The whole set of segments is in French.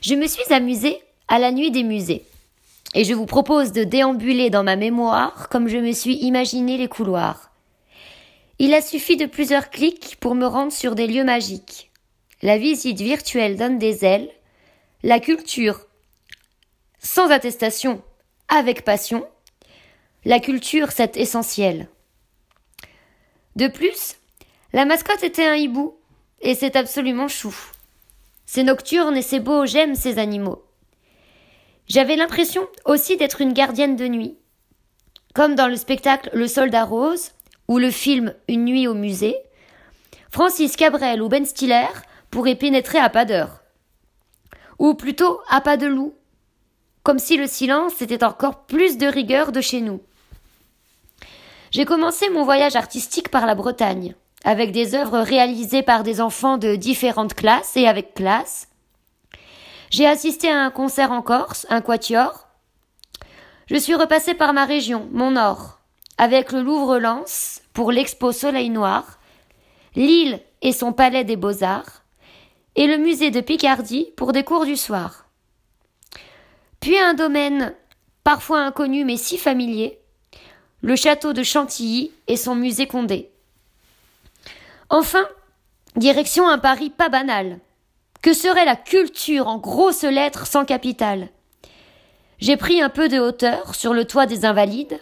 je me suis amusée à la nuit des musées. Et je vous propose de déambuler dans ma mémoire comme je me suis imaginé les couloirs. Il a suffi de plusieurs clics pour me rendre sur des lieux magiques. La visite virtuelle donne des ailes, la culture sans attestation, avec passion, la culture c'est essentiel. De plus, la mascotte était un hibou, et c'est absolument chou. C'est nocturne et c'est beau, j'aime ces animaux. J'avais l'impression aussi d'être une gardienne de nuit. Comme dans le spectacle Le Soldat Rose ou le film Une nuit au musée, Francis Cabrel ou Ben Stiller pourraient pénétrer à pas d'heure. Ou plutôt à pas de loup. Comme si le silence était encore plus de rigueur de chez nous. J'ai commencé mon voyage artistique par la Bretagne, avec des œuvres réalisées par des enfants de différentes classes et avec classe, j'ai assisté à un concert en Corse, un quatuor. Je suis repassé par ma région, mon nord, avec le Louvre-Lens pour l'expo Soleil Noir, Lille et son palais des beaux-arts, et le musée de Picardie pour des cours du soir. Puis un domaine parfois inconnu mais si familier, le château de Chantilly et son musée Condé. Enfin, direction un Paris pas banal, que serait la culture en grosses lettres sans capital J'ai pris un peu de hauteur sur le toit des Invalides.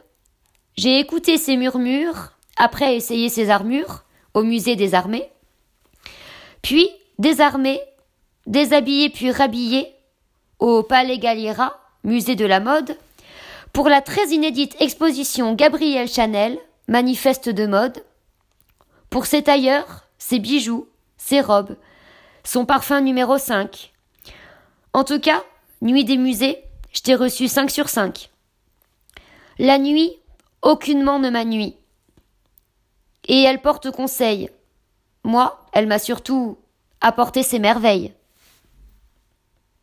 J'ai écouté ses murmures, après essayé ses armures, au musée des armées. Puis, désarmé, déshabillé puis rhabillé, au Palais Galliera, musée de la mode, pour la très inédite exposition Gabriel Chanel, manifeste de mode, pour ses tailleurs, ses bijoux, ses robes, son parfum numéro 5. En tout cas, nuit des musées, je t'ai reçu 5 sur 5. La nuit, aucunement ne m'a nuit. Et elle porte conseil. Moi, elle m'a surtout apporté ses merveilles.